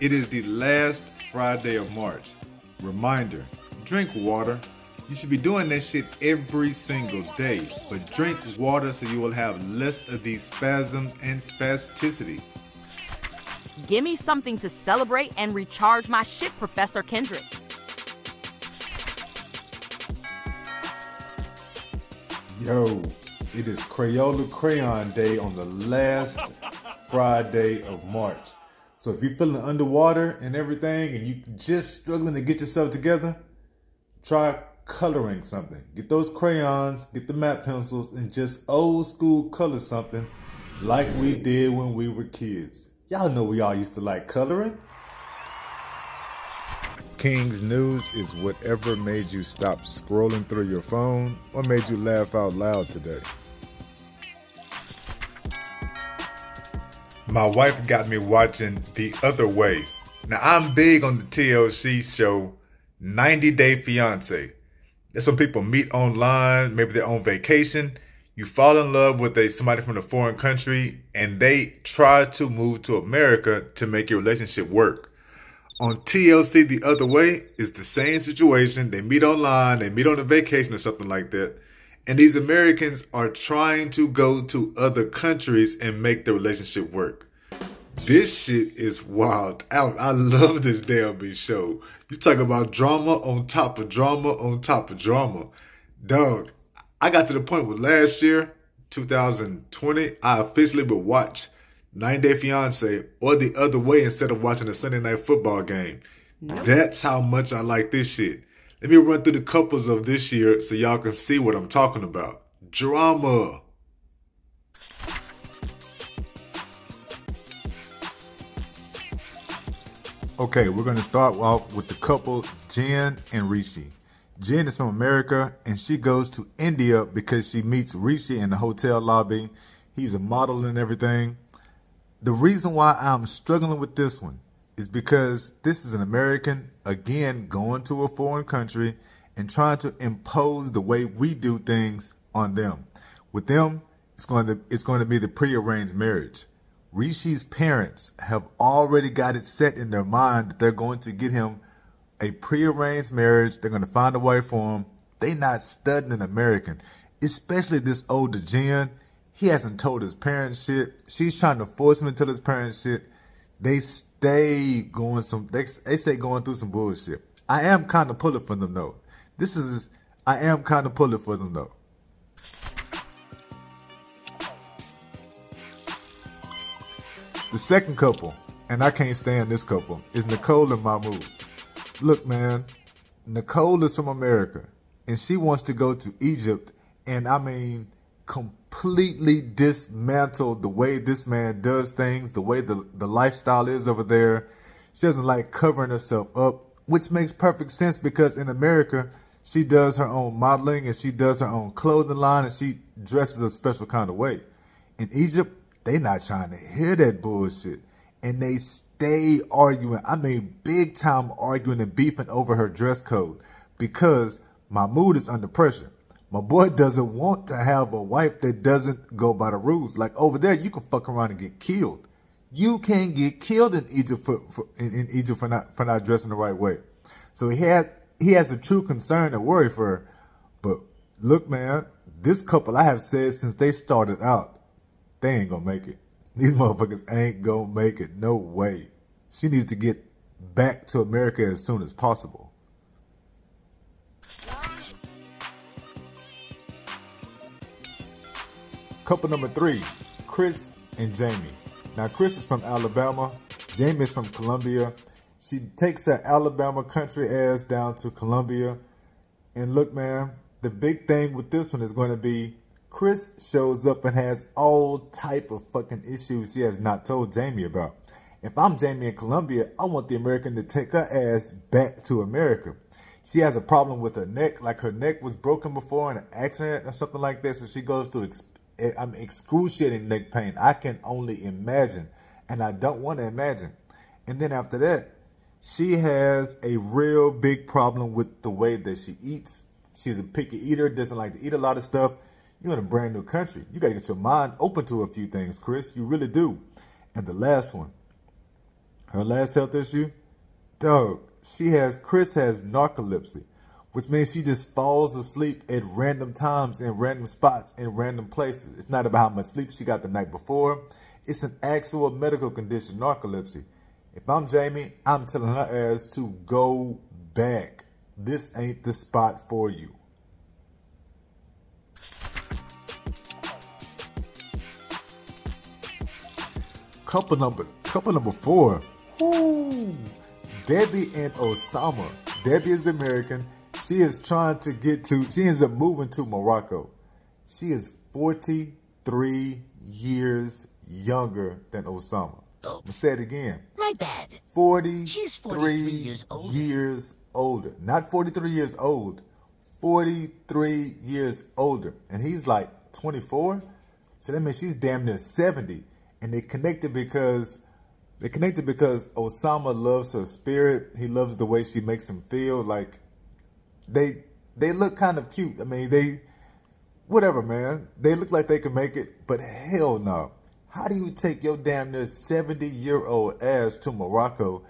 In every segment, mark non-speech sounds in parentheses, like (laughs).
It is the last Friday of March. Reminder drink water. You should be doing that shit every single day, but drink water so you will have less of these spasms and spasticity. Give me something to celebrate and recharge my shit, Professor Kendrick. Yo, it is Crayola Crayon Day on the last (laughs) Friday of March. So if you're feeling underwater and everything and you just struggling to get yourself together, try coloring something. Get those crayons, get the map pencils, and just old school color something like we did when we were kids. Y'all know we all used to like coloring. King's News is whatever made you stop scrolling through your phone or made you laugh out loud today. My wife got me watching The Other Way. Now, I'm big on the TLC show 90 Day Fiance. That's when people meet online, maybe they're on vacation. You fall in love with a somebody from a foreign country and they try to move to America to make your relationship work. On TLC The Other Way, it's the same situation. They meet online, they meet on a vacation or something like that. And these Americans are trying to go to other countries and make the relationship work. This shit is wild out. I love this damn show. You talk about drama on top of drama on top of drama. Dog, I got to the point with last year, 2020, I officially would watch 9 Day Fiance or the other way instead of watching a Sunday night football game. Nope. That's how much I like this shit. Let me run through the couples of this year so y'all can see what I'm talking about. Drama. Okay, we're going to start off with the couple Jen and Rishi. Jen is from America and she goes to India because she meets Rishi in the hotel lobby. He's a model and everything. The reason why I'm struggling with this one is because this is an American, again, going to a foreign country and trying to impose the way we do things on them. With them, it's going to, it's going to be the prearranged marriage. Rishi's parents have already got it set in their mind that they're going to get him a prearranged marriage. They're going to find a wife for him. They not studying an American, especially this older Jen. He hasn't told his parents shit. She's trying to force him to tell his parents shit they stay going some they, they stay going through some bullshit. I am kind of pulling for them though. This is I am kind of pulling for them though. The second couple, and I can't stand this couple, is Nicole and Mahmoud. Look, man, Nicole is from America, and she wants to go to Egypt, and I mean, completely dismantled the way this man does things, the way the, the lifestyle is over there. She doesn't like covering herself up, which makes perfect sense because in America, she does her own modeling and she does her own clothing line and she dresses a special kind of way. In Egypt, they not trying to hear that bullshit. And they stay arguing. I mean, big time arguing and beefing over her dress code because Mahmoud is under pressure. My boy doesn't want to have a wife that doesn't go by the rules. Like over there, you can fuck around and get killed. You can get killed in Egypt for, for in, in, Egypt for not for not dressing the right way. So he had he has a true concern and worry for her. But look, man, this couple I have said since they started out, they ain't gonna make it. These motherfuckers ain't gonna make it. No way. She needs to get back to America as soon as possible. Couple number three, Chris and Jamie. Now, Chris is from Alabama. Jamie is from Colombia. She takes her Alabama country ass down to Colombia. And look, man, the big thing with this one is going to be Chris shows up and has all type of fucking issues she has not told Jamie about. If I'm Jamie in Colombia, I want the American to take her ass back to America. She has a problem with her neck, like her neck was broken before in an accident or something like that. So she goes through I'm excruciating neck pain. I can only imagine, and I don't want to imagine. And then after that, she has a real big problem with the way that she eats. She's a picky eater, doesn't like to eat a lot of stuff. You're in a brand new country. You got to get your mind open to a few things, Chris. You really do. And the last one, Her last health issue? Dog, she has, Chris has narcolepsy, which means she just falls asleep at random times in random spots in random places. It's not about how much sleep she got the night before. It's an actual medical condition, narcolepsy. If I'm Jamie, I'm telling her ass to go back. This ain't the spot for you. Couple number, couple number four. Woo. Debbie and Osama. Debbie is the American. She is trying to get to, she ends up moving to Morocco. She is 43 years younger than Osama. Oh. Oops. Say it again. My bad. 40 She's 43 years older. years older. Not 43 years old. 43 years older. And he's like 24. So that means she's damn near 70. And they connected because they connected because Osama loves her spirit. He loves the way she makes him feel. Like they they look kind of cute. I mean, they whatever, man. They look like they can make it, but hell no. How do you take your damn near 70 year old ass to Morocco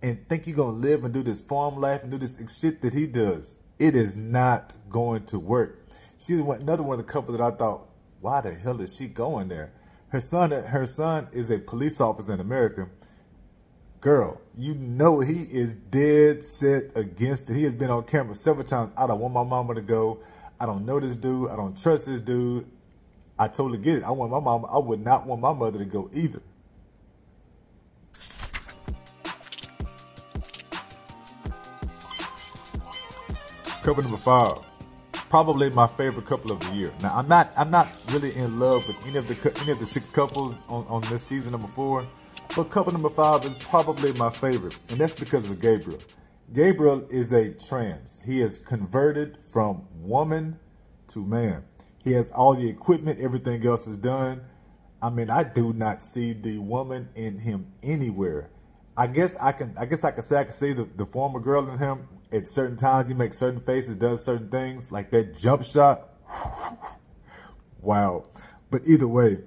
and think you're going to live and do this farm life and do this shit that he does? It is not going to work. She's another one of the couple that I thought, why the hell is she going there? Her son, her son is a police officer in America. Girl, you know he is dead set against it. He has been on camera several times. I don't want my mama to go. I don't know this dude. I don't trust this dude. I totally get it. I want my mom. I would not want my mother to go either. Couple number five, probably my favorite couple of the year. Now I'm not. I'm not really in love with any of the any of the six couples on on this season number four, but couple number five is probably my favorite, and that's because of Gabriel. Gabriel is a trans. He is converted from woman to man. He has all the equipment, everything else is done. I mean, I do not see the woman in him anywhere. I guess I can I guess I can say I can see the, the former girl in him at certain times he makes certain faces, does certain things, like that jump shot. (laughs) wow. But either way,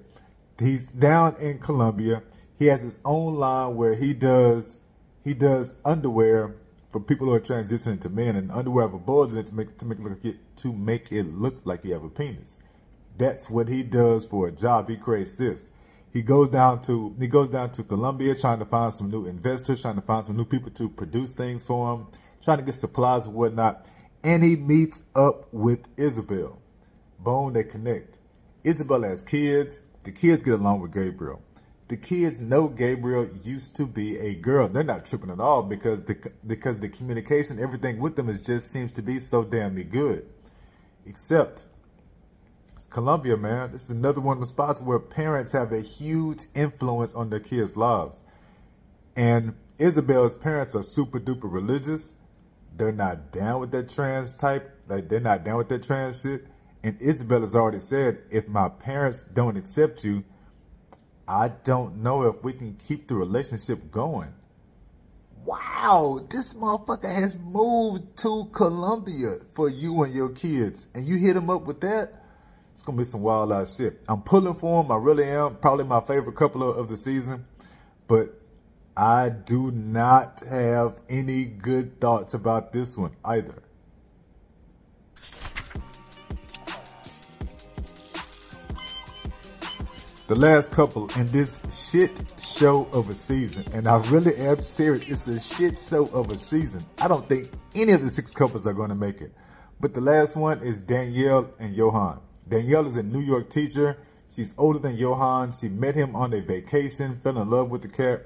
he's down in Colombia. He has his own line where he does he does underwear for people who are transitioning to men, and underwear have a bulge in it to make to make it look to make it look like you have a penis. That's what he does for a job. He creates this. He goes down to he goes down to Colombia trying to find some new investors, trying to find some new people to produce things for him, trying to get supplies and whatnot. And he meets up with Isabel. Bone, they connect. Isabel has kids. The kids get along with Gabriel the kids know Gabriel used to be a girl. They're not tripping at all because the because the communication, everything with them is just seems to be so damn good. Except it's Colombia, man. This is another one of the spots where parents have a huge influence on their kids' lives. And Isabel's parents are super duper religious. They're not down with that trans type. Like they're not down with that trans shit. And Isabel has already said, if my parents don't accept you, I don't know if we can keep the relationship going. Wow, this motherfucker has moved to Colombia for you and your kids. And you hit him up with that? It's going to be some wild ass shit. I'm pulling for him. I really am. Probably my favorite couple of, of the season. But I do not have any good thoughts about this one either. The last couple in this shit show of a season. And I really am serious. It's a shit show of a season. I don't think any of the six couples are going to make it. But the last one is Danielle and Johan. Danielle is a New York teacher. She's older than Johan. She met him on a vacation, fell in love with the cat.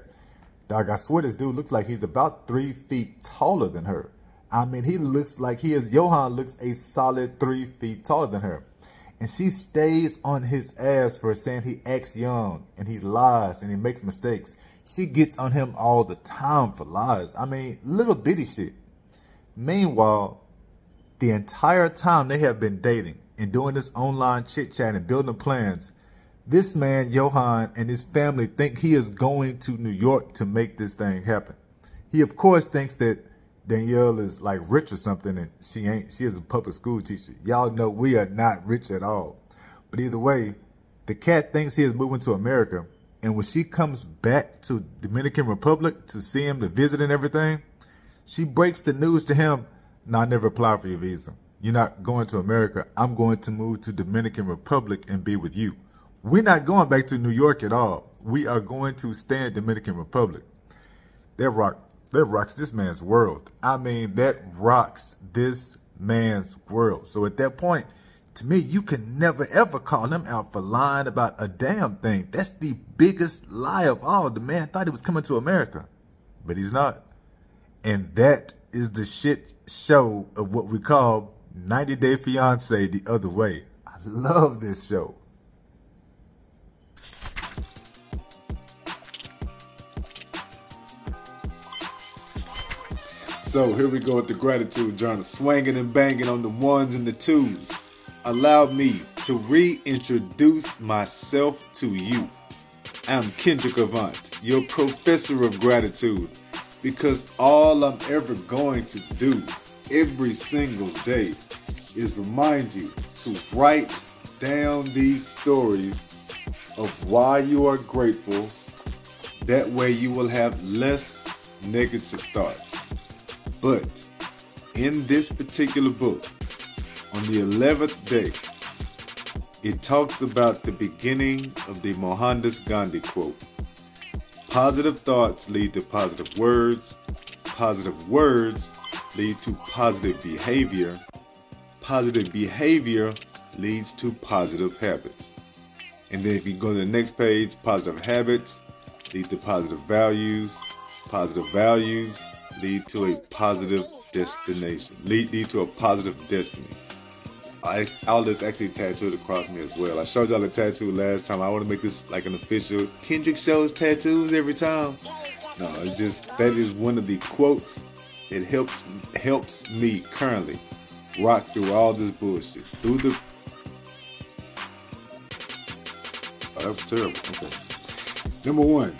Dog, I swear this dude looks like he's about three feet taller than her. I mean, he looks like he is, Johan looks a solid three feet taller than her. And she stays on his ass for saying he acts young and he lies and he makes mistakes. She gets on him all the time for lies. I mean, little bitty shit. Meanwhile, the entire time they have been dating and doing this online chit chat and building plans, this man, Johan, and his family think he is going to New York to make this thing happen. He, of course, thinks that Danielle is like rich or something and she ain't, she is a public school teacher. Y'all know we are not rich at all. But either way, the cat thinks he is moving to America And when she comes back to Dominican Republic to see him, to visit and everything, she breaks the news to him. No, I never applied for your visa. You're not going to America. I'm going to move to Dominican Republic and be with you. We're not going back to New York at all. We are going to stay in Dominican Republic. That rock that rocks this man's world. I mean, that rocks this man's world. So at that point, to me, you can never ever call him out for lying about a damn thing. That's the biggest lie of all. The man thought he was coming to America, but he's not. And that is the shit show of what we call 90 Day Fiance the other way. I love this show. So here we go with the gratitude journal, swinging and banging on the ones and the twos. Allow me to reintroduce myself to you. I'm Kendrick Avant, your professor of gratitude, because all I'm ever going to do every single day is remind you to write down these stories of why you are grateful. That way you will have less negative thoughts. But in this particular book, on the 11th day, it talks about the beginning of the Mohandas Gandhi quote. Positive thoughts lead to positive words. Positive words lead to positive behavior. Positive behavior leads to positive habits. And then if you go to the next page, positive habits lead to positive values. Positive values lead to a positive destination. Lead, lead to a positive destiny. I, all this actually tattooed across me as well. I showed y'all the tattoo last time. I want to make this like an official Kendrick shows tattoos every time. No, it's just that is one of the quotes. It helps helps me currently rock through all this bullshit. Through the Oh, that was terrible. Okay. Number one.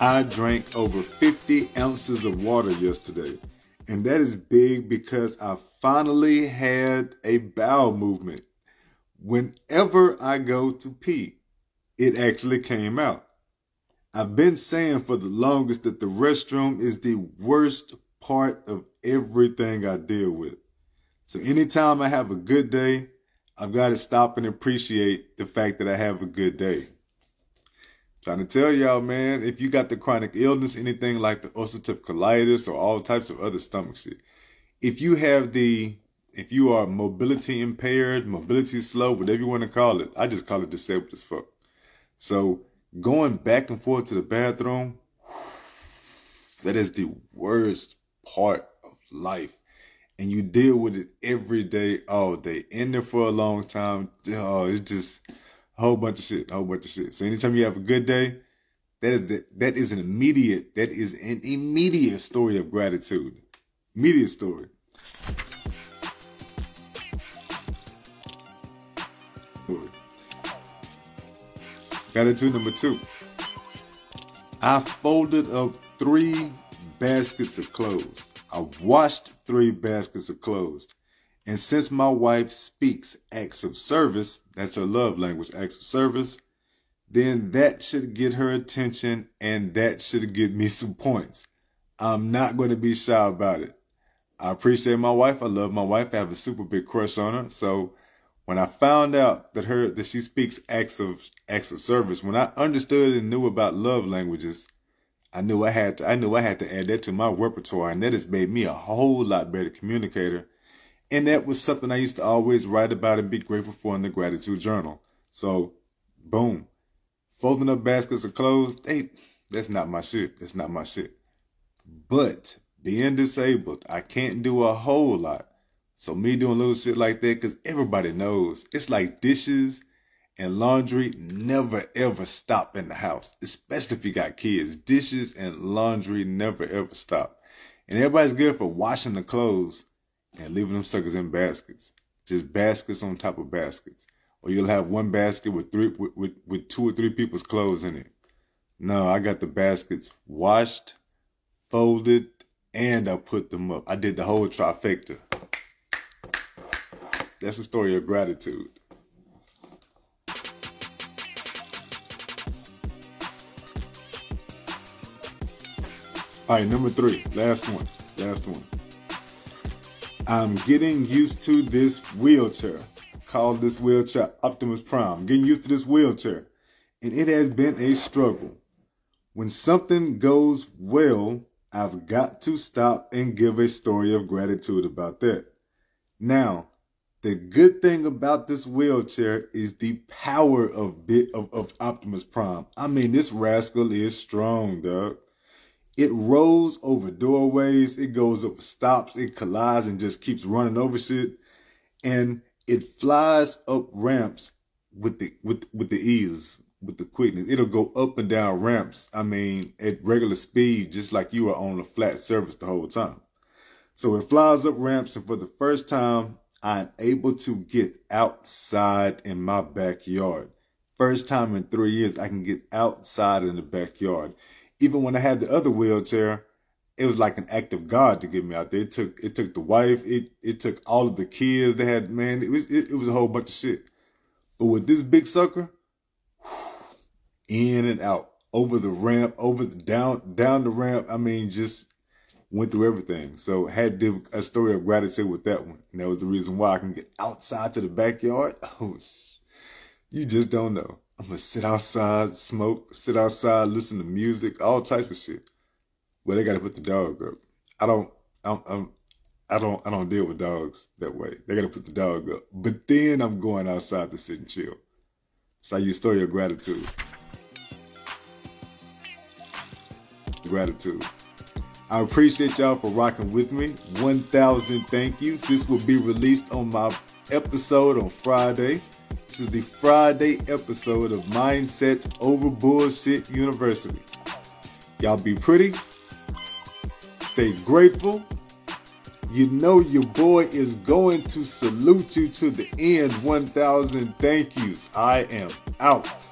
I drank over 50 ounces of water yesterday. And that is big because I finally had a bowel movement. Whenever I go to pee, it actually came out. I've been saying for the longest that the restroom is the worst part of everything I deal with. So anytime I have a good day, I've got to stop and appreciate the fact that I have a good day. Trying to tell y'all, man, if you got the chronic illness, anything like the ulcerative colitis or all types of other stomach shit, if you have the, if you are mobility impaired, mobility slow, whatever you want to call it, I just call it disabled as fuck. So going back and forth to the bathroom, that is the worst part of life. And you deal with it every day, all day. In there for a long time. Oh, it just, a whole bunch of shit, a whole bunch of shit. So anytime you have a good day, that is the, that is an immediate, that is an immediate story of gratitude. Immediate story. Gratitude number two. I folded up three baskets of clothes. I washed three baskets of clothes. And since my wife speaks acts of service, that's her love language, acts of service, then that should get her attention and that should get me (laughs) some points. I'm not going to be shy about it. I appreciate my wife. I love my wife. I have a super big crush on her. So when I found out that her, that she speaks acts of, acts of service, when I understood and knew about love languages, I knew I had to, I knew I had to add that to my repertoire and that has made me a whole lot better communicator and that was something I used to always write about and be grateful for in the gratitude journal. So, boom. Folding up baskets of clothes, hey, that's not my shit. That's not my shit. But being disabled, I can't do a whole lot. So me doing little shit like that, cause everybody knows it's like dishes and laundry never ever stop in the house, especially if you got kids. Dishes and laundry never ever stop. And everybody's good for washing the clothes, and leaving them suckers in baskets, just baskets on top of baskets. Or you'll have one basket with three with, with, with two or three people's clothes in it. No, I got the baskets washed, folded, and I put them up. I did the whole trifecta. That's a story of gratitude. All right, number three, last one, last one. I'm getting used to this wheelchair. Call this wheelchair Optimus Prime. Getting used to this wheelchair. And it has been a struggle. When something goes well, I've got to stop and give a story of gratitude about that. Now, the good thing about this wheelchair is the power of bit of, of Optimus Prime. I mean, this rascal is strong, dog. It rolls over doorways, it goes over stops, it collides and just keeps running over shit. And it flies up ramps with the with with the ease, with the quickness. It'll go up and down ramps, I mean, at regular speed, just like you are on a flat surface the whole time. So it flies up ramps, and for the first time, I'm able to get outside in my backyard. First time in three years, I can get outside in the backyard even when I had the other wheelchair, it was like an act of God to get me out there. It took it took the wife, it it took all of the kids they had, man, it was it, it was a whole bunch of shit. But with this big sucker, in and out, over the ramp, over the down down the ramp, I mean just went through everything. So had a story of gratitude with that one. And that was the reason why I can get outside to the backyard. (laughs) Oh, you just don't know. I'm gonna sit outside, smoke, sit outside, listen to music, all types of shit. Well, they gotta put the dog up. I don't, I'm, I'm, I don't, I don't deal with dogs that way. They gotta put the dog up. But then I'm going outside to sit and chill. So you story of gratitude. Gratitude. I appreciate y'all for rocking with me. 1,000 thank yous. This will be released on my episode on Friday. This is the Friday episode of Mindset Over Bullshit University. Y'all be pretty, stay grateful. You know your boy is going to salute you to the end. 1,000 thank yous. I am out.